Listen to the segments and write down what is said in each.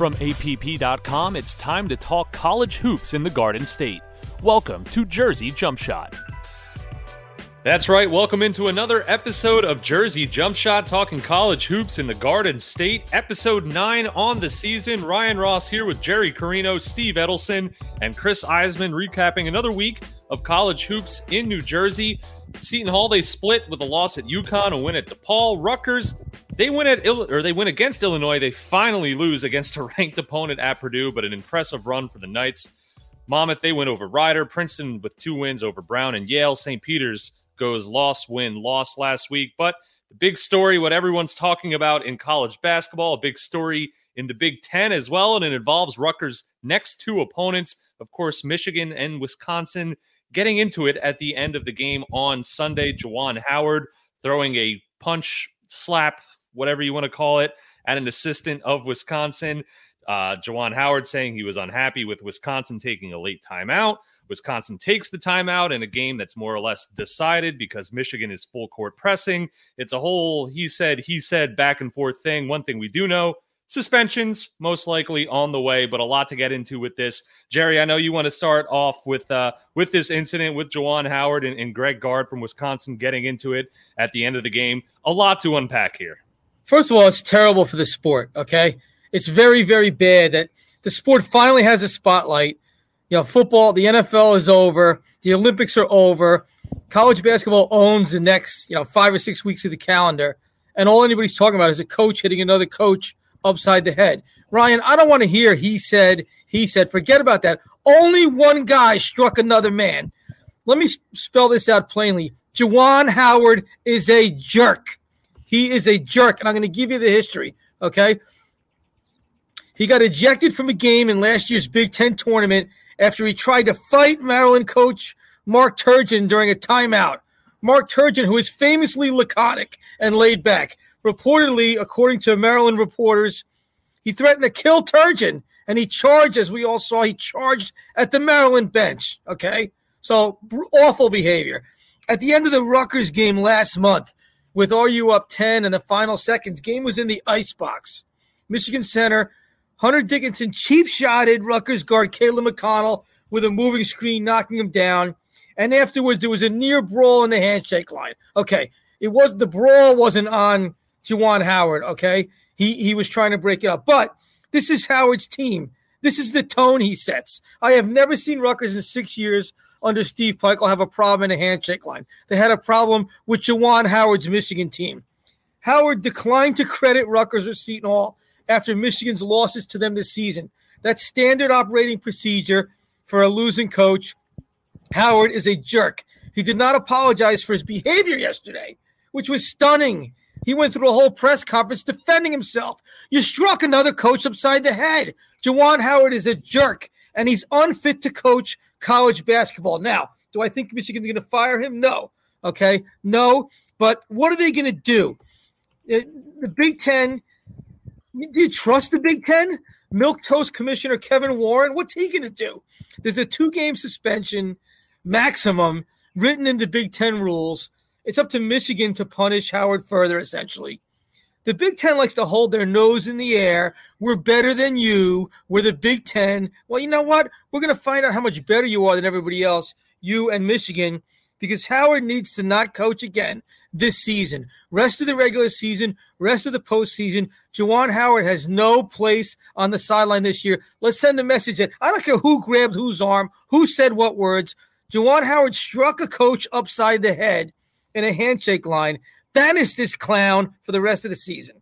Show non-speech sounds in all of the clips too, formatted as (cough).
From APP.com, it's time to talk college hoops in the Garden State. Welcome to Jersey Jump Shot. That's right. Welcome into another episode of Jersey Jump Shot, talking college hoops in the Garden State. Episode 9 on the season. Ryan Ross here with Jerry Carino, Steve Edelson, and Chris Iseman recapping another week of college hoops in New Jersey. Seton Hall, they split with a loss at UConn, a win at DePaul. Rutgers, they win at or they win against Illinois. They finally lose against a (laughs) ranked opponent at Purdue, but an impressive run for the Knights. Monmouth, they win over Rider. Princeton with two wins over Brown and Yale. St. Peter's goes loss, win, loss last week. But the big story, what everyone's talking about in college basketball, a big story in the Big Ten as well, and it involves Rutgers' next two opponents, of course, Michigan and Wisconsin. Getting into it at the end of the game on Sunday, Juwan Howard throwing a punch, slap, whatever you want to call it, at an assistant of Wisconsin. Uh, Juwan Howard saying he was unhappy with Wisconsin taking a late timeout. Wisconsin takes the timeout in a game that's more or less decided because Michigan is full court pressing. It's a whole he said, he said back and forth thing. One thing we do know suspensions most likely on the way, but a lot to get into with this. Jerry, I know you want to start off with uh, with this incident with Juwan Howard and, and Greg Gard from Wisconsin getting into it at the end of the game. A lot to unpack here. First of all, it's terrible for the sport. Okay, it's very very bad that the sport finally has a spotlight you know, football, the NFL is over, the Olympics are over, college basketball owns the next, you know, five or six weeks of the calendar, and all anybody's talking about is a coach hitting another coach upside the head. Ryan, I don't want to hear he said, he said, forget about that. Only one guy struck another man. Let me spell this out plainly. Juwan Howard is a jerk. He is a jerk, and I'm going to give you the history, okay? He got ejected from a game in last year's Big Ten tournament after he tried to fight Maryland coach Mark Turgeon during a timeout. Mark Turgeon, who is famously laconic and laid back, reportedly, according to Maryland reporters, he threatened to kill Turgeon and he charged, as we all saw, he charged at the Maryland bench. Okay. So awful behavior. At the end of the Rutgers game last month, with RU up 10 in the final seconds, game was in the ice box. Michigan Center Hunter Dickinson cheap shotted Rutgers guard Caleb McConnell with a moving screen, knocking him down. And afterwards, there was a near brawl in the handshake line. Okay, it was the brawl wasn't on Juwan Howard. Okay, he he was trying to break it up, but this is Howard's team. This is the tone he sets. I have never seen Rutgers in six years under Steve Pikiell have a problem in a handshake line. They had a problem with Juwan Howard's Michigan team. Howard declined to credit Rutgers or Seton Hall after Michigan's losses to them this season. That's standard operating procedure for a losing coach. Howard is a jerk. He did not apologize for his behavior yesterday, which was stunning. He went through a whole press conference defending himself. You struck another coach upside the head. Juwan Howard is a jerk, and he's unfit to coach college basketball. Now, do I think Michigan's going to fire him? No. Okay. No. But what are they going to do? Uh, the Big Ten do you trust the Big Ten? Milk Toast Commissioner Kevin Warren, what's he going to do? There's a two game suspension maximum written in the Big Ten rules. It's up to Michigan to punish Howard further, essentially. The Big Ten likes to hold their nose in the air. We're better than you. We're the Big Ten. Well, you know what? We're going to find out how much better you are than everybody else, you and Michigan, because Howard needs to not coach again this season. Rest of the regular season, rest of the postseason. Juwan Howard has no place on the sideline this year. Let's send a message that I don't care who grabbed whose arm, who said what words. Juwan Howard struck a coach upside the head in a handshake line. Banish this clown for the rest of the season.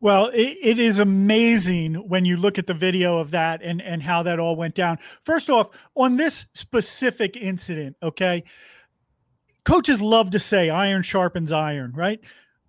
Well, it, it is amazing when you look at the video of that and, and how that all went down. First off, on this specific incident, okay, coaches love to say iron sharpens iron, right?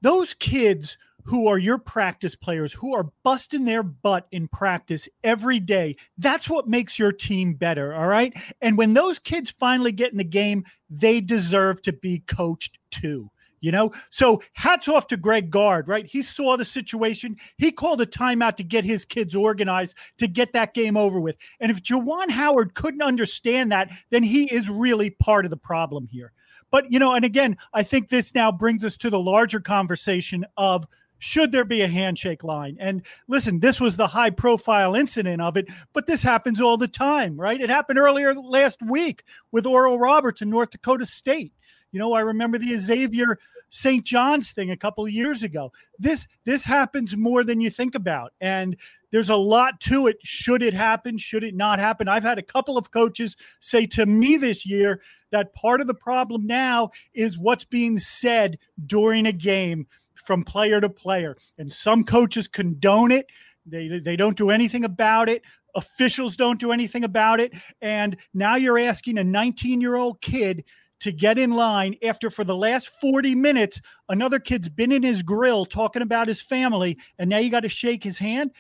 Those kids who are your practice players who are busting their butt in practice every day. That's what makes your team better. All right. And when those kids finally get in the game, they deserve to be coached too. You know, so hats off to Greg Gard, right? He saw the situation. He called a timeout to get his kids organized to get that game over with. And if Juwan Howard couldn't understand that, then he is really part of the problem here. But, you know, and again, I think this now brings us to the larger conversation of should there be a handshake line? And listen, this was the high profile incident of it, but this happens all the time, right? It happened earlier last week with Oral Roberts in North Dakota State. You know, I remember the Xavier St. John's thing a couple of years ago. This this happens more than you think about. And there's a lot to it. Should it happen? Should it not happen? I've had a couple of coaches say to me this year that part of the problem now is what's being said during a game from player to player. And some coaches condone it. They, they don't do anything about it. Officials don't do anything about it. And now you're asking a 19 year old kid to get in line after for the last 40 minutes another kid's been in his grill talking about his family and now you got to shake his hand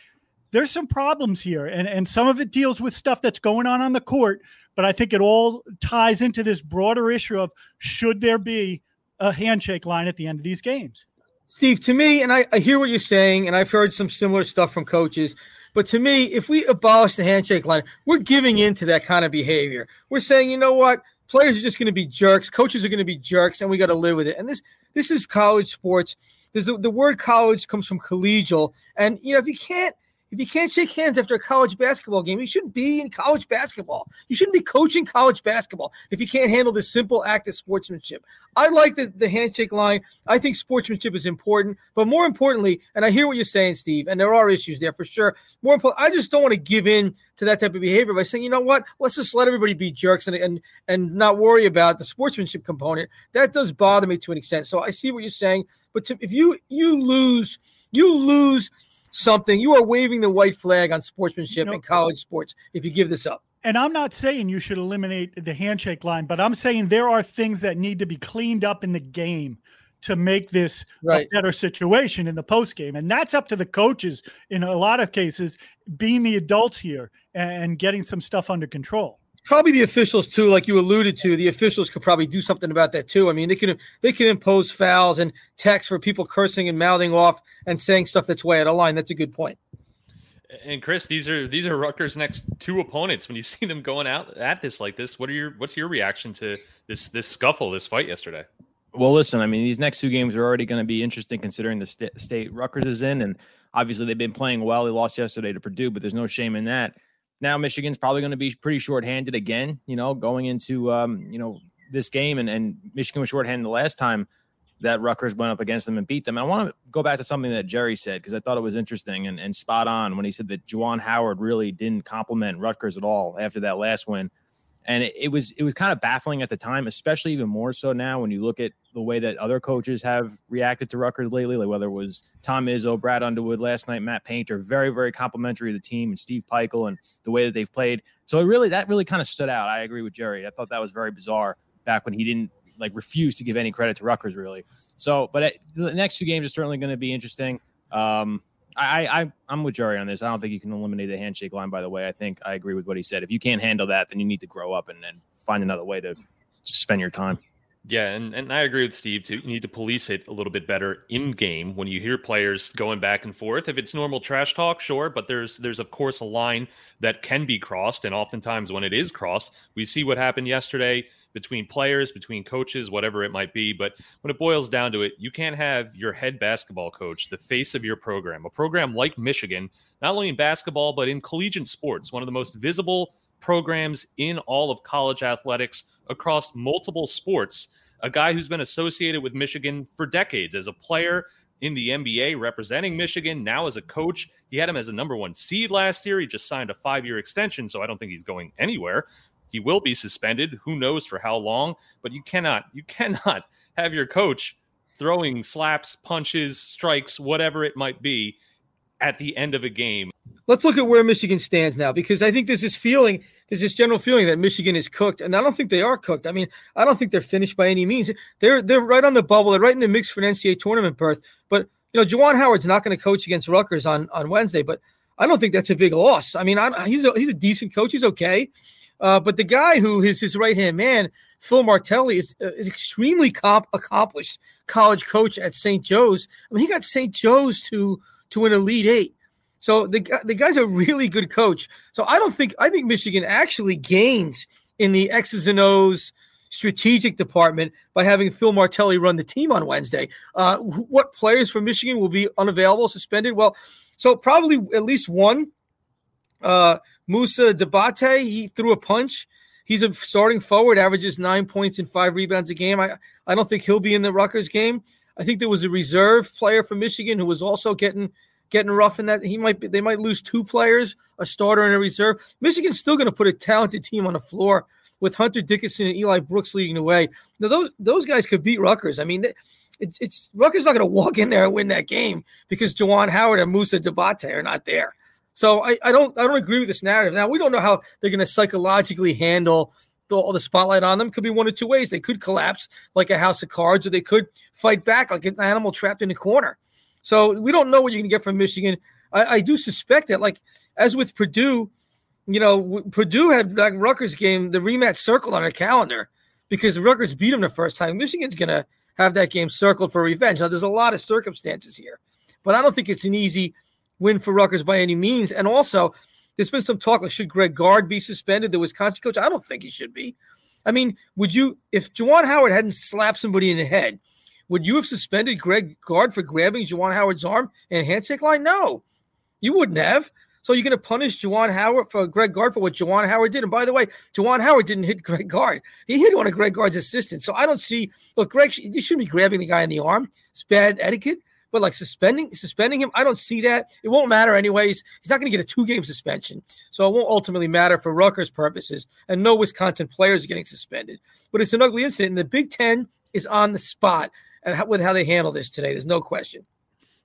there's some problems here and and some of it deals with stuff that's going on on the court but i think it all ties into this broader issue of should there be a handshake line at the end of these games steve to me and I, I hear what you're saying and i've heard some similar stuff from coaches but to me if we abolish the handshake line we're giving in to that kind of behavior we're saying you know what players are just going to be jerks, coaches are going to be jerks, and we got to live with it. And this this is college sports. There's the, the word college comes from collegial, and you know if you can't if you can't shake hands after a college basketball game, you shouldn't be in college basketball. You shouldn't be coaching college basketball if you can't handle this simple act of sportsmanship. I like the, the handshake line. I think sportsmanship is important, but more importantly, and I hear what you're saying, Steve, and there are issues there for sure. More important, I just don't want to give in to that type of behavior by saying, you know what, let's just let everybody be jerks and and and not worry about the sportsmanship component. That does bother me to an extent. So I see what you're saying, but to, if you you lose, you lose something. You are waving the white flag on sportsmanship in college sports if you give this up. And I'm not saying you should eliminate the handshake line, but I'm saying there are things that need to be cleaned up in the game to make this right. a better situation in the post game. And that's up to the coaches in a lot of cases, being the adults here and getting some stuff under control probably the officials too, like you alluded to. The officials could probably do something about that too. I mean, they can they can impose fouls and techs for people cursing and mouthing off and saying stuff that's way out of line. That's a good point. And Chris, these are these are Rutgers' next two opponents. When you (laughs) see them going out at this like this, what are your what's your reaction to this this scuffle, this fight yesterday? Well, listen, I mean, these next two games are already going to be interesting considering the st- state Rutgers is in, and obviously they've been playing well. They lost yesterday to Purdue, but there's no shame in that. Now Michigan's probably going to be pretty shorthanded again, you know, going into um, you know this game, and and Michigan was shorthanded the last time that Rutgers went up against them and beat them. And I want to go back to something that Jerry said because I thought it was interesting and, and spot on when he said that Juwan Howard really didn't compliment Rutgers at all after that last win and it, it, was it was kind of baffling at the time, especially even more so now when you look at the way that other coaches have reacted to Rutgers lately, like whether it was Tom Izzo, Brad Underwood last night, Matt Painter, very very complimentary of the team, and Steve Pikiell and the way that they've played. So it really that really kind of stood out. I agree with Jerry. I thought that was very bizarre back when he didn't like refuse to give any credit to Rutgers really. So, but it, the next two games are certainly going to be interesting. Um, I, I I'm with Jerry on this. I don't think you can eliminate the handshake line. By the way, I think I agree with what he said. If you can't handle that, then you need to grow up and then find another way to spend your time. Yeah, and, and I agree with Steve too. You need to police it a little bit better in game when you hear players going back and forth. If it's normal trash talk, sure, but there's there's of course a line that can be crossed, and oftentimes when it is crossed, we see what happened yesterday between players, between coaches, whatever it might be. But when it boils down to it, you can't have your head basketball coach, the face of your program, a program like Michigan, not only in basketball, but in collegiate sports, one of the most visible programs in all of college athletics across multiple sports. A guy who's been associated with Michigan for decades as a player in the NBA representing Michigan, now as a coach. He had him as a number one seed last year. He just signed a five year extension, so I don't think he's going anywhere. He will be suspended. Who knows for how long? But you cannot, you cannot (laughs) have your coach throwing slaps, punches, strikes, whatever it might be, at the end of a game. Let's look at where Michigan stands now, because I think there's this feeling, there's this general feeling that Michigan is cooked, and I don't think they are cooked. I mean, I don't think they're finished by any means. They're they're right on the bubble. They're right in the mix for an NCAA tournament berth. But you know, Juwan Howard's not going to coach against Rutgers on on Wednesday, but I don't think that's a big loss. I mean, I, he's a, he's a decent coach. He's okay. Uh, but the guy who is his right hand man, Phil Martelli, is, uh, is extremely comp- accomplished college coach at St. Joe's. I mean, he got St. Joe's to to an Elite Eight. So the the guy's a really good coach. So I don't think I think Michigan actually gains in the X's and O's, strategic department by having Phil Martelli run the team on Wednesday. Uh, what players from Michigan will be unavailable, suspended? Well, so probably at least one. Uh, Moussa Diabate, he threw a punch. He's a starting forward, averages nine points and five rebounds a game. I, I don't think he'll be in the Rutgers game. I think there was a reserve player from Michigan who was also getting getting rough in that he might be, they might lose two players, a starter and a reserve. Michigan's still going to put a talented team on the floor with Hunter Dickinson and Eli Brooks leading the way. Now those those guys could beat Rutgers. I mean, it's, it's Rutgers not going to walk in there and win that game because Juwan Howard and Moussa Diabate are not there. So I, I don't I don't agree with this narrative. Now we don't know how they're going to psychologically handle the, all the spotlight on them. Could be one of two ways. They could collapse like a house of cards, or they could fight back like an animal trapped in a corner. So we don't know what you're going to get from Michigan. I, I do suspect that, like as with Purdue, you know, Purdue had like Rutgers game, the rematch circled on a calendar because Rutgers beat them the first time. Michigan's going to have that game circled for revenge. Now, there's a lot of circumstances here, but I don't think it's an easy win for Rutgers by any means. And also, there's been some talk like should Greg Gard be suspended, the Wisconsin coach? I don't think he should be. I mean, would you, if Juwan Howard hadn't slapped somebody in the head, would you have suspended Greg Gard for grabbing Juwan Howard's arm in a handshake line? No, you wouldn't have. So you're going to punish Juwan Howard for Greg Gard for what Juwan Howard did. And by the way, Juwan Howard didn't hit (laughs) Greg Gard. He hit one of Greg Gard's assistants. So I don't see, look, Greg, you shouldn't be grabbing the guy in the arm. It's bad etiquette. But like suspending suspending him, I don't see that. It won't matter anyways. He's not going to get a two game suspension, so it won't ultimately matter for Rutgers purposes. And no Wisconsin players are getting suspended. But it's an ugly incident, and the Big Ten is on the spot and how, with how they handle this today. There's no question.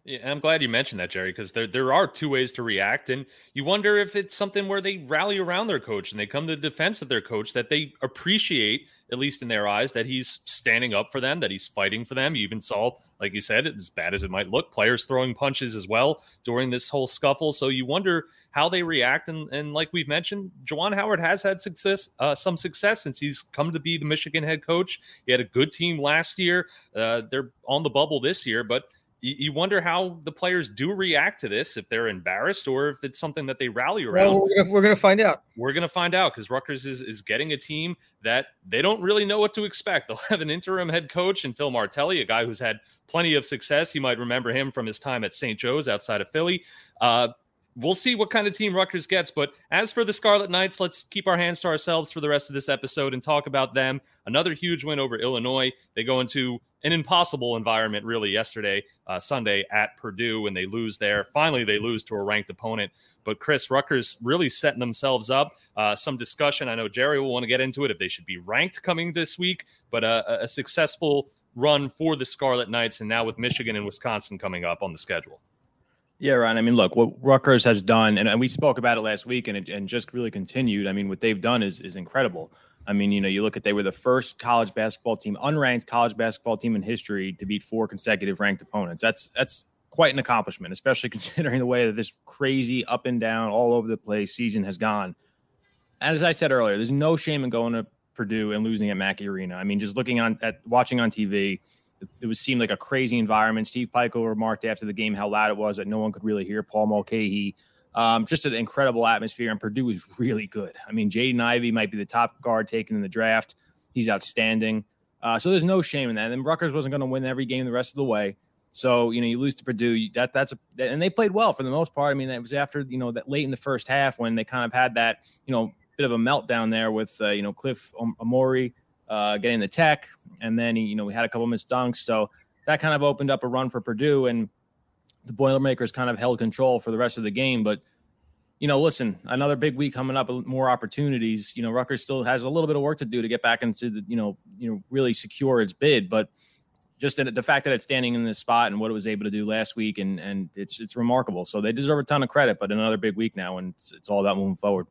Yeah, I'm glad you mentioned that, Jerry, because there there are two ways to react, and you wonder if it's something where they rally around their coach and they come to the defense of their coach, that they appreciate, at least in their eyes, that he's standing up for them, that he's fighting for them. You even saw, like you said, as bad as it might look, players throwing punches as well during this whole scuffle. So you wonder how they react, and and like we've mentioned, Juwan Howard has had success, uh, some success since he's come to be the Michigan head coach. He had a good team last year. Uh, they're on the bubble this year, but you, wonder how the players do react to this if they're embarrassed or if it's something that they rally around. Well, we're going to find out. We're going to find out because Rutgers is, is getting a team that they don't really know what to expect. (laughs) They'll have an interim head coach and Phil Martelli, a guy who's had plenty of success. You might remember him from his time at St. Joe's outside of Philly. Uh, we'll see what kind of team Rutgers gets. But as for the Scarlet Knights, let's keep our hands to ourselves for the rest of this episode and talk about them. Another huge win over Illinois. They go into an impossible environment, really, yesterday, uh, Sunday at Purdue, and they lose there. Finally, they lose to a ranked opponent. But Chris Rutgers really setting themselves up. Uh, some discussion. I know Jerry will want to get into it if they should be ranked coming this week, but uh, a successful run for the Scarlet Knights, and now with Michigan and Wisconsin coming up on the schedule. Yeah, Ryan. I mean, look, what Rutgers has done, and, and we spoke about it last week, and it, and just really continued. I mean, what they've done is is incredible. I mean, you know, you look at they were the first college basketball team, unranked college basketball team in history to beat four consecutive ranked opponents. That's that's quite an accomplishment, especially (laughs) considering the way that this crazy up and down, all over the place season has gone. As I said earlier, there's no shame in going to Purdue and losing at Mackey Arena. I mean, just looking on at watching on TV, it was seemed like a crazy environment. Steve Pikiell remarked after the game how loud it was that no one could really hear Paul Mulcahy. Um, just an incredible atmosphere, and Purdue is really good. I mean, Jaden Ivey might be the top guard taken in the draft. He's outstanding. Uh, so there's no shame in that. And Rutgers wasn't going to win every game the rest of the way. So you know, you lose to Purdue. That that's a and they played well for the most part. I mean, it was after you know that late in the first half when they kind of had that you know bit of a meltdown there with uh, you know Cliff Omoruyi uh, getting the tech, and then you know we had a couple missed dunks, so that kind of opened up a run for Purdue, and the Boilermakers kind of held control for the rest of the game. But you know, listen, another big week coming up, more opportunities. You know, Rutgers still has a little bit of work to do to get back into the you know you know really secure its bid, but just the fact that it's standing in this spot and what it was able to do last week and and it's it's remarkable. So they deserve a ton of credit, but another big week now, and it's, it's all about moving forward.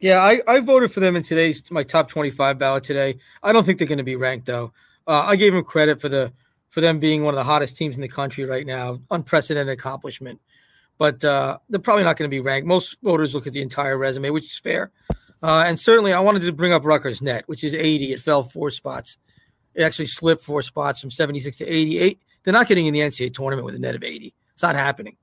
Yeah, I, I voted for them in today's my top 25 ballot today. I don't think they're going to be ranked though. Uh, I gave them credit for the for them being one of the hottest teams in the country right now, unprecedented accomplishment. But uh, they're probably not going to be ranked. Most voters look at the entire resume, which is fair. Uh, and certainly, I wanted to bring up Rutgers net, which is 80. It fell four spots. It actually slipped four spots from 76 to 88. They're not getting in the NCAA tournament with a net of 80. It's not happening.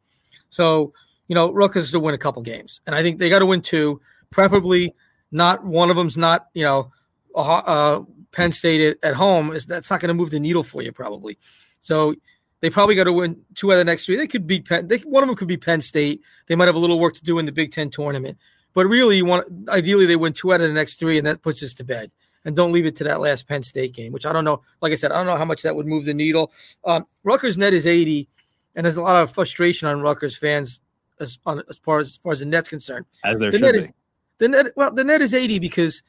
So, you know, Rutgers to win a couple games, and I think they got to win two preferably not one of them's not you know uh, Penn State at, home, is that's not going to move the needle for you probably. So they probably got to win two out of the next three. They could beat Penn. They, one of them could be Penn State. They might have a little work to do in the Big Ten tournament. But really, you want ideally they win two out of the next three, and that puts us to bed. And don't leave it to that last Penn State game, which I don't know. Like I said, I don't know how much that would move the needle. Um, Rutgers net is 80, and there's a lot of frustration on Rutgers fans as, on, as far as, as far as the net's concerned. As there the should net be. is the net. Well, the net is 80 because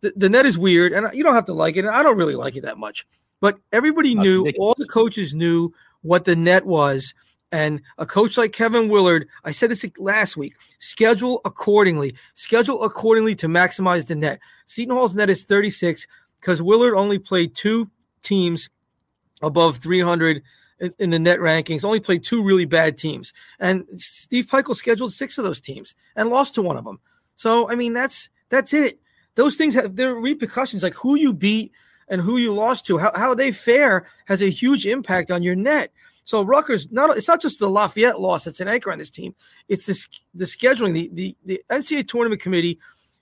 the, the net is weird, and you don't have to like it. And I don't really like it that much. But everybody That's knew, ridiculous. all the coaches knew what the net was. And a coach like Kevin Willard, I said this last week, schedule accordingly. Schedule accordingly to maximize the net. Seton Hall's net is 36 because Willard only played two teams above 300 in, in the net rankings, only played two really bad teams. And Steve Pikiell scheduled six of those teams and lost to one of them. So, I mean, that's that's it. Those things have their repercussions, like who you beat and who you lost to, how, how they fare has a huge impact on your net. So Rutgers, not it's not just the Lafayette loss that's an anchor on this team. It's the, the scheduling. The, the the NCAA tournament committee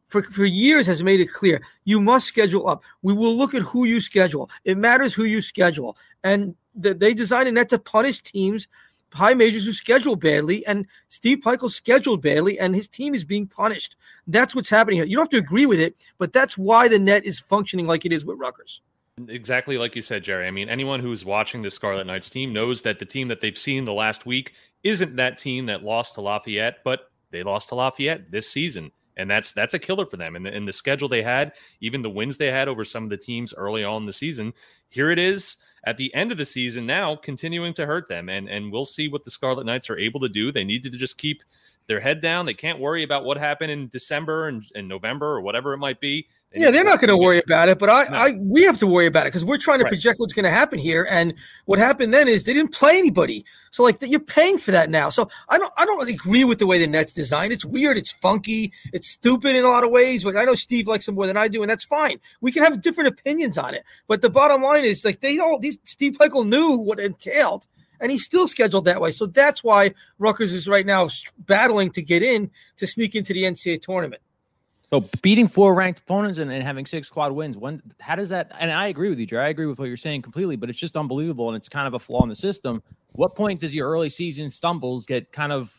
for, for years has made it clear you must schedule up. We will look at who you schedule. It matters who you schedule. And the, they designed a net to punish teams, high majors who schedule badly. And Steve Pikiell scheduled badly, and his team is being punished. That's what's happening here. You don't have to agree with it, but that's why the net is functioning like it is with Rutgers. Exactly like you said, Jerry. I mean, anyone who's watching the Scarlet Knights team knows that the team that they've seen the last week isn't that team that lost to Lafayette, but they lost to Lafayette this season. And that's that's a killer for them. And the, and the schedule they had, even the wins they had over some of the teams early on in the season, here it is at the end of the season now, continuing to hurt them. And and we'll see what the Scarlet Knights are able to do. They need to just keep their head down. They can't worry about what happened in December and, and November or whatever it might be. They Yeah, they're not going to worry about it, but I, No. I, we have to worry about it because we're trying to Right. project what's going to happen here. And what happened then is they didn't play anybody, so like you're paying for that now. So I don't, I don't agree with the way the net's designed. It's weird, it's funky, it's stupid in a lot of ways. But I know Steve likes it more than I do, and that's fine. We can have different opinions on it, but the bottom line is like they all these Steve Pikiell knew what entailed. And he's still scheduled that way. So that's why Rutgers is right now battling to get in to sneak into the NCAA tournament. So beating four ranked opponents and, and having six Quad wins, when how does that? And I agree with you, Jerry. I agree with what you're saying completely, but it's just unbelievable and it's kind of a flaw in the system. What point does your early season stumbles get kind of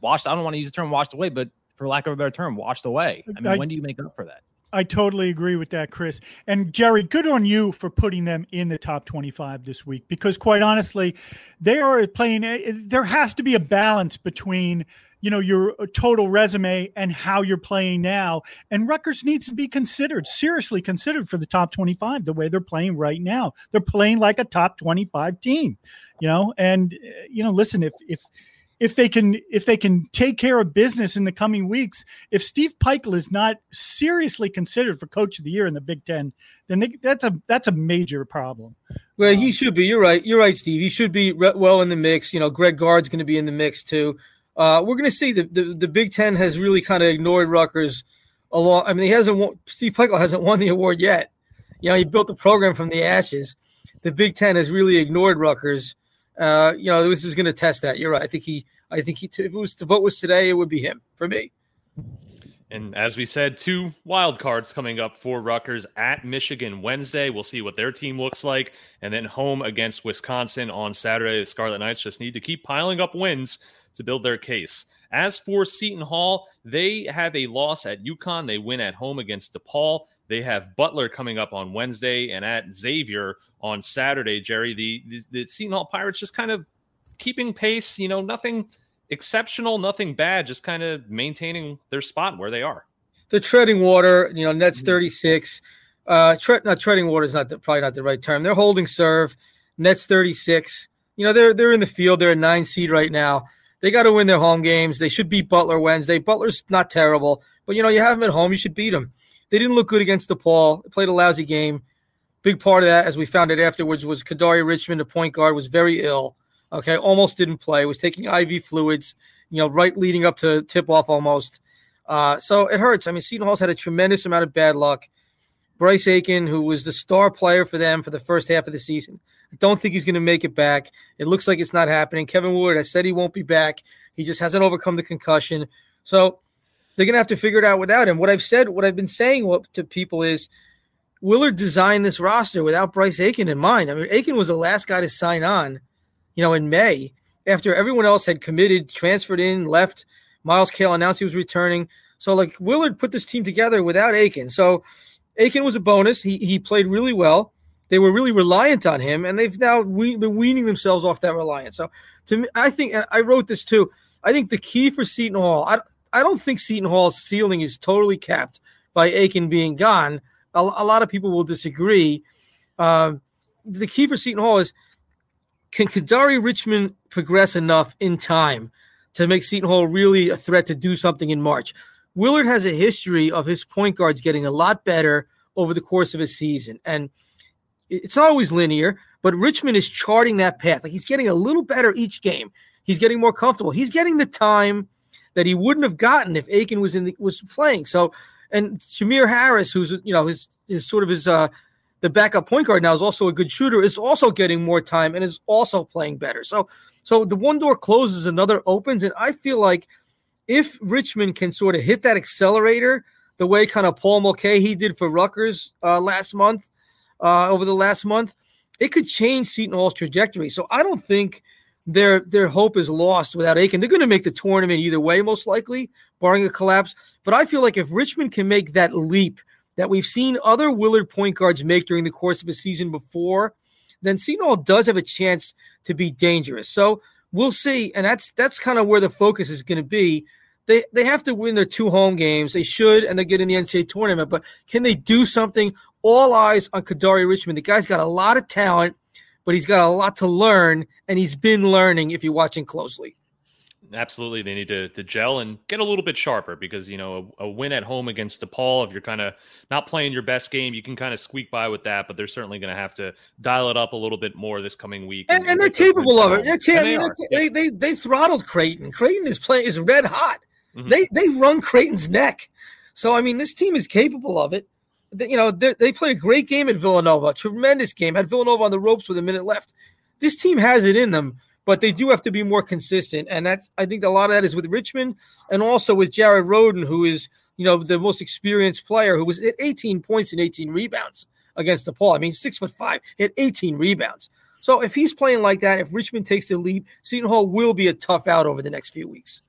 washed? I don't want to use the term washed away, but for lack of a better term, washed away. I mean, I- when do you make up for that? I totally agree with that, Chris. And Jerry, good on you for putting them in the top 25 this week because, quite honestly, they are playing. eh, There has to be a balance between, you know, your total resume and how you're playing now. And Rutgers needs to be considered, seriously considered for the top 25 the way they're playing right now. They're playing like a top 25 team, you know. And, eh, you know, listen, if, if, if they can if they can take care of business in the coming weeks if steve pikiell is not seriously considered for coach of the year in the big ten then they, that's a that's a major problem Well, he should be. You're right. You're right, Steve. He should be re- well in the mix. You know, Greg Gard's going to be in the mix too. Uh, we're going to see the, the the Big Ten has really kind of ignored Rutgers a lot. I mean, he hasn't. Won, Steve Pikiell hasn't won the award yet. You know, he built the program from the ashes. The Big Ten has really ignored Rutgers. Uh, you know, this is going to test that. You're right. I think he. I think he. If it was the vote was today, it would be him for me. And as we said, two wild cards coming up for Rutgers at Michigan Wednesday. We'll see what their team looks like. And then home against Wisconsin on Saturday. The Scarlet Knights just need to keep piling up wins to build their case. As for Seton Hall, they have a loss at UConn. They win at home against DePaul. They have Butler coming up on Wednesday and at Xavier on Saturday. Jerry, the, the, the Seton Hall Pirates just kind of keeping pace, you know, nothing exceptional, nothing bad, just kind of maintaining their spot where they are. They're treading water. You know, Nets 36. Uh, tre- not treading water is not the, probably not the right term. They're holding serve. Nets 36. You know, they're they're in the field. They're a nine seed right now. They got to win their home games. They should beat Butler Wednesday. Butler's not terrible, but you know, you have them at home. You should beat them. They didn't look good against DePaul. They played a lousy game. Big part of that, as we found out afterwards, was Kadari Richmond, the point guard, was very ill. Okay, almost didn't play. Was taking IV fluids. You know, right leading up to tip off almost. Uh, so it hurts. I mean, Seton Hall's had a tremendous amount of bad luck. Bryce Aiken, who was the star player for them for the first half of the season, I don't think he's going to make it back. It looks like it's not happening. Kevin Wood has said he won't be back. He just hasn't overcome the concussion. So they're going to have to figure it out without him. What I've said, what I've been saying to people is Willard designed this roster without Bryce Aiken in mind. I mean, Aiken was the last guy to sign on, you know, in May after everyone else had committed, transferred in, left. Myles Cale announced he was returning. So, like, Willard put this team together without Aiken. So, Aiken was a bonus. He, he played really well. They were really reliant on him, and they've now we, been weaning themselves off that reliance. So, to me, I think, I wrote this too. I think the key for Seton Hall, I, I don't think Seton Hall's ceiling is totally capped by Aiken being gone. A, a lot of people will disagree. Uh, the key for Seton Hall is can Kadari Richmond progress enough in time to make Seton Hall really a threat to do something in March? Willard has a history of his point guards getting a lot better over the course of a season. And it's not always linear, but Richmond is charting that path. Like he's getting a little better each game. He's getting more comfortable. He's getting the time that he wouldn't have gotten if Aiken was in the, was playing. So, and Jamir Harris, who's you know his, his sort of his uh the backup point guard now is also a good shooter, is also getting more time and is also playing better. So, so the one door closes, another opens, and I feel like if Richmond can sort of hit that accelerator the way kind of Paul Mulcahy did for Rutgers uh, last month, uh, over the last month, it could change Seton Hall's trajectory. So I don't think their their hope is lost without Aiken. They're going to make the tournament either way, most likely, barring a collapse. But I feel like if Richmond can make that leap that we've seen other Willard point guards make during the course of a season before, then Hall does have a chance to be dangerous. So we'll see, and that's that's kind of where the focus is going to be. They they have to win their two home games. They should, and they get in the NCAA tournament. But can they do something? All eyes on Kadari Richmond. The guy's got a lot of talent, but he's got a lot to learn, and he's been learning if you're watching closely absolutely they need to, to gel and get a little bit sharper because you know a, a win at home against DePaul if you're kind of not playing your best game you can kind of squeak by with that but they're certainly going to have to dial it up a little bit more this coming week and, and, and they're capable of it. They're, ca- they, I mean, they, they, they throttled Creighton. Creighton is playing is red hot. Mm-hmm. they they run Creighton's neck. So I mean this team is capable of it. You know they played a great game at Villanova tremendous game had Villanova on the ropes with a minute left. This team has it in them but they do have to be more consistent. And that's I think a lot of that is with Richmond and also with Jared Rhoden, who is you know the most experienced player, who was at 18 points and 18 rebounds against DePaul. I mean, six foot five, hit 18 rebounds. So if he's playing like that, if Richmond takes the lead, Seton Hall will be a tough out over the next few weeks.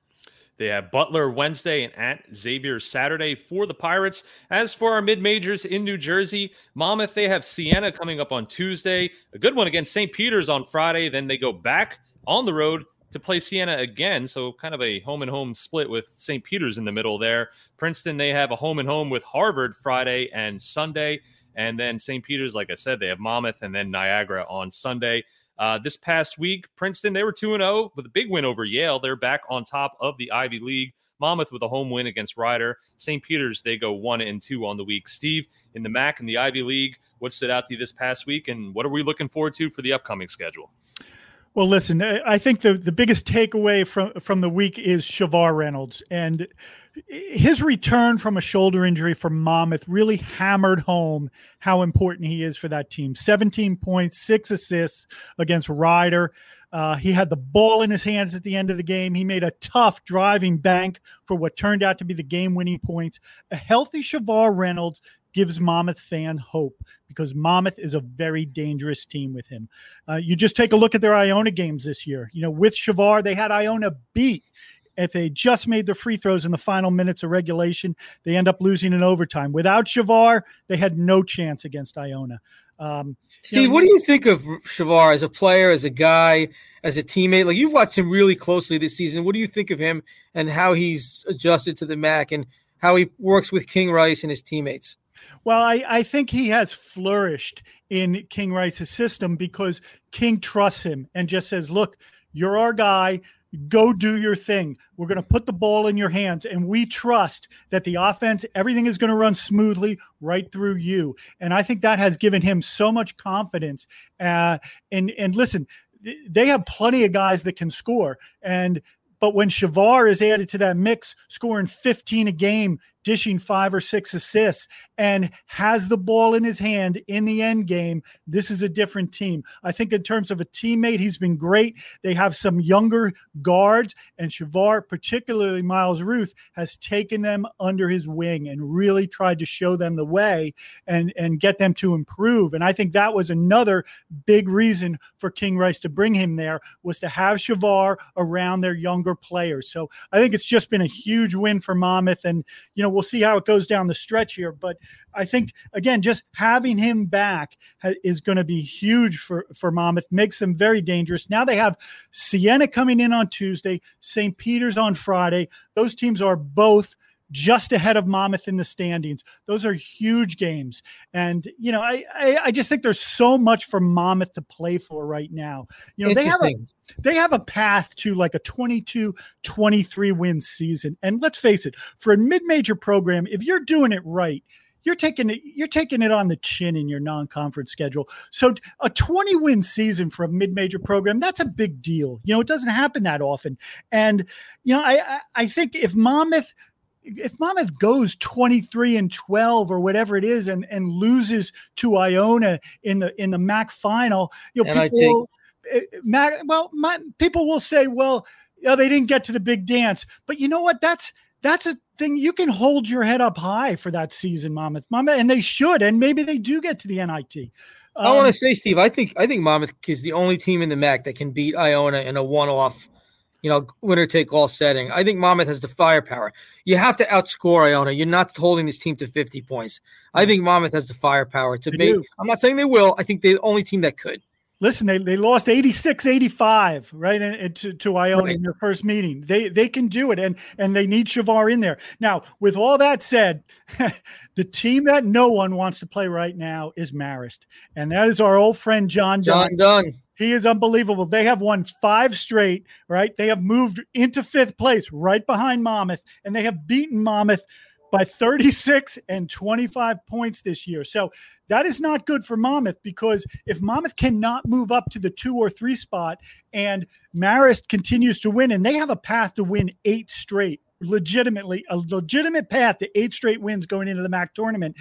They have Butler Wednesday and at Xavier Saturday for the Pirates. As for our mid majors in New Jersey, Monmouth, they have Siena coming up on Tuesday, a good one against St. Peter's on Friday. Then they go back on the road to play Siena again. So kind of a home and home split with St. Peter's in the middle there. Princeton, they have a home and home with Harvard Friday and Sunday. And then St. Peter's, like I said, they have Monmouth and then Niagara on Sunday. Uh, this past week, Princeton, they were 2 0 with a big win over Yale. They're back on top of the Ivy League. Monmouth with a home win against Rider. St. Peter's, they go 1 and 2 on the week. Steve, in the MAAC and the Ivy League, what stood out to you this past week, and what are we looking forward to for the upcoming schedule? Well, listen, I think the, the biggest takeaway from, from the week is Shavar Reynolds. And his return from a shoulder injury for Monmouth really hammered home how important he is for that team. 17 points, six assists against Rider. Uh, he had the ball in his hands at the end of the game. He made a tough driving bank for what turned out to be the game winning points. A healthy Shavar Reynolds gives Monmouth fan hope because Monmouth is a very dangerous team with him. Uh, you just take a look at their Iona games this year. You know, with Shavar, they had Iona beat. If they just made the free throws in the final minutes of regulation, they end up losing in overtime. Without Shavar, they had no chance against Iona. Um, Steve, you know, what do you think of Shavar as a player, as a guy, as a teammate? Like you've watched him really closely this season. What do you think of him and how he's adjusted to the MAAC and how he works with King Rice and his teammates? Well, I, I think he has flourished in King Rice's system because King trusts him and just says, look, you're our guy. Go do your thing. We're going to put the ball in your hands, and we trust that the offense, everything is going to run smoothly right through you. And I think that has given him so much confidence. Uh, and and listen, they have plenty of guys that can score, and but when Shavar is added to that mix, scoring 15 a game, dishing five or six assists and has the ball in his hand in the end game, this is a different team. I think in terms of a teammate, he's been great. They have some younger guards, and Shavar, particularly Miles Ruth, has taken them under his wing and really tried to show them the way and, and get them to improve. And I think that was another big reason for King Rice to bring him there was to have Shavar around their younger players. So I think it's just been a huge win for Monmouth. And, you know, we'll see how it goes down the stretch here. But I think, again, just having him back ha- is going to be huge for, for Monmouth, makes them very dangerous. Now they have Siena coming in on Tuesday, St. Peter's on Friday. Those teams are both – just ahead of Monmouth in the standings. Those are huge games. And, you know, I, I, I, just think there's so much for Monmouth to play for right now. You know, they have a they have a path to like a 22 23 win season. And let's face it, for a mid-major program, if you're doing it right, you're taking it you're taking it on the chin in your non-conference schedule so a 20 win season for a mid-major program that's a big deal you know it doesn't happen that often and you know i i think if monmouth if Monmouth goes 23 and 12 or whatever it is and, and loses to Iona in the in the MAAC final, you know, and people, will, eh, MAAC, well, my, people will say, well, they didn't get to the big dance, but you know what? That's that's a thing you can hold your head up high for that season, Monmouth, Monmouth, and they should, and maybe they do get to the NIT. Um, I want to say, Steve, I think I think Monmouth is the only team in the MAAC that can beat Iona in a one-off you know, winner take all setting. I think Monmouth has the firepower. You have to outscore Iona. You're not holding this team to 50 points. I think Monmouth has the firepower to make. I'm not saying they will. I think they're the only team that could. Listen, they, they lost 86 85, right? And, to, to Iona right. in their first meeting. They they can do it, and and they need Shavar in there. Now, with all that said, (laughs) the team that no one wants to play right now is Marist. And that is our old friend John John Dunne. He is unbelievable. They have won five straight, right? They have moved into fifth place right behind Monmouth, and they have beaten Monmouth by 36 and 25 points this year. So that is not good for Monmouth because if Monmouth cannot move up to the two or three spot and Marist continues to win, and they have a path to win eight straight legitimately a legitimate path to eight straight wins going into the MAAC tournament.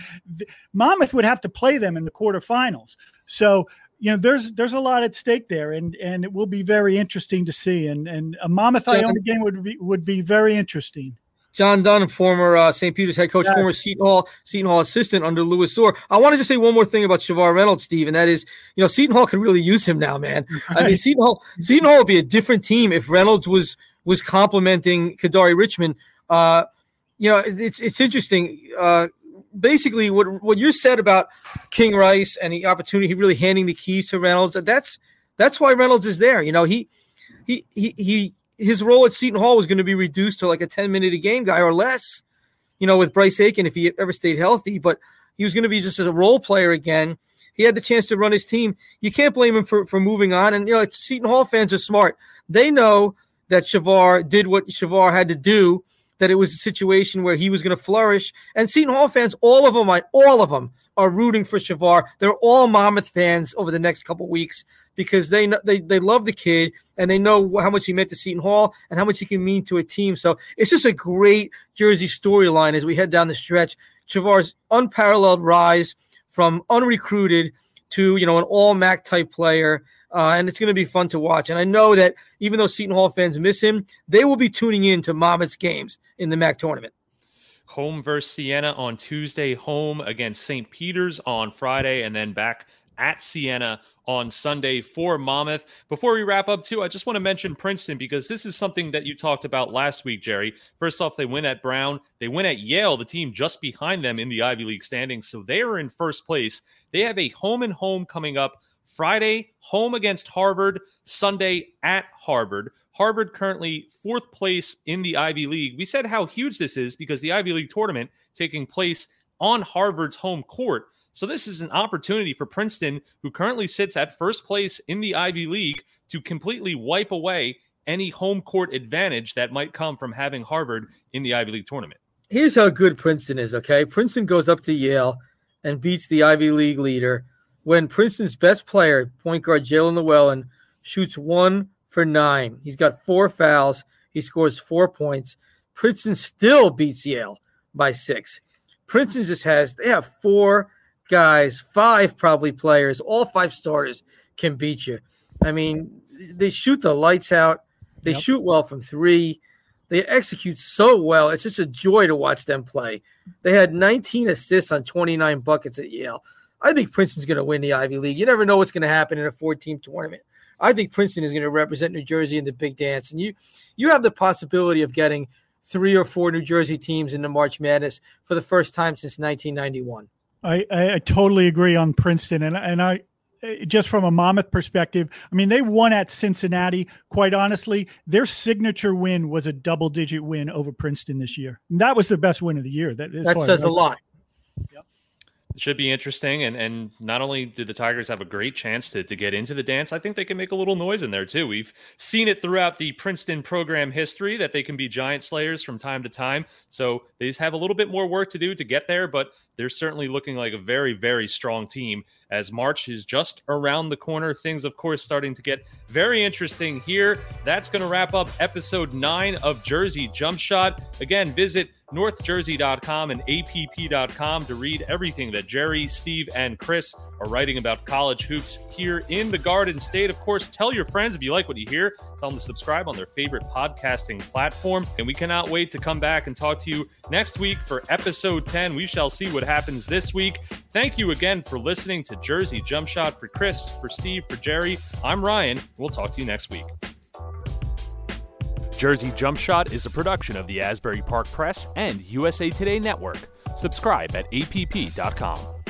Monmouth would have to play them in the quarterfinals. So you know there's there's a lot at stake there and and it will be very interesting to see and and a Monmouth Iona game would be would be very interesting. John Dunne, former uh, St. Peter's head coach, former Seton Hall Seton Hall assistant under Louis Orr. I want to just say one more thing about Shavar Reynolds, Steve, and that is, you know, Seton Hall can really use him now, man. I mean, Seton Hall Seton Hall would be a different team if Reynolds was was complimenting Kadari Richmond. Uh, you know, it's it's interesting. Uh, basically what what you said about King Rice and the opportunity, he really handing the keys to Reynolds. That's that's why Reynolds is there. You know, he he he he his role at Seton Hall was going to be reduced to like a 10 minute a game guy or less, you know, with Bryce Aiken if he ever stayed healthy, but he was going to be just as a role player again. He had the chance to run his team. You can't blame him for, for moving on. And, you know, Seton Hall fans are smart. They know that Shavar did what Shavar had to do that it was a situation where he was going to flourish. And Seton Hall fans, all of them, all of them are rooting for Shavar. They're all Monmouth fans over the next couple weeks because they they, they love the kid and they know how much he meant to Seton Hall and how much he can mean to a team. So it's just a great Jersey storyline as we head down the stretch. Shavar's unparalleled rise from unrecruited to you know an all MAAC type player uh, and it's going to be fun to watch. And I know that even though Seton Hall fans miss him, they will be tuning in to Monmouth's games in the MAAC tournament. Home versus Siena on Tuesday, home against St. Peter's on Friday, and then back at Siena on Sunday for Monmouth. Before we wrap up, too, I just want to mention Princeton because this is something that you talked about last week, Jerry. First off, they win at Brown, they win at Yale, the team just behind them in the Ivy League standings. So they are in first place. They have a home and home coming up Friday, home against Harvard. Sunday at Harvard. Harvard currently fourth place in the Ivy League. We said how huge this is because the Ivy League tournament taking place on Harvard's home court. So this is an opportunity for Princeton, who currently sits at first place in the Ivy League, to completely wipe away any home court advantage that might come from having Harvard in the Ivy League tournament. Here's how good Princeton is, okay? Princeton goes up to Yale and beats the Ivy League leader when Princeton's best player, point guard Jaelin Llewellyn, shoots one for nine. He's got four fouls. He scores four points. Princeton still beats Yale by six. Princeton just has, they have four guys, five probably players, all five starters can beat you. I mean, they shoot the lights out. They yep. shoot well from three. They execute so well. It's just a joy to watch them play. They had 19 assists on 29 buckets at Yale. I think Princeton's going to win the Ivy League. You never know what's going to happen in a 14 tournament. I think Princeton is going to represent New Jersey in the big dance, and you you have the possibility of getting three or four New Jersey teams in the March Madness for the first time since 1991. I, I, totally agree on Princeton, and and I just from a Monmouth perspective, I mean they won at Cincinnati. Quite honestly, their signature win was a double digit win over Princeton this year. And that was their best win of the year. That, that says a lot. Yep should be interesting. And and not only do the Tigers have a great chance to, to get into the dance, I think they can make a little noise in there too. We've seen it throughout the Princeton program history that they can be giant slayers from time to time. So they just have a little bit more work to do to get there, but they're certainly looking like a very, very strong team as March is just around the corner. Things, of course, starting to get very interesting here. That's going to wrap up episode nine of Jersey Jump Shot. Again, visit northjersey.com and app.com to read everything that Jerry, Steve, and Chris are writing about college hoops here in the Garden State. Of course, tell your friends if you like what you hear. Tell them to subscribe on their favorite podcasting platform. And we cannot wait to come back and talk to you next week for episode 10. We shall see what happens this week. Thank you again for listening to Jersey Jump Shot. For Chris, for Steve, for Jerry, I'm Ryan. We'll talk to you next week. Jersey Jump Shot is a production of the Asbury Park Press and USA Today Network. Subscribe at app.com.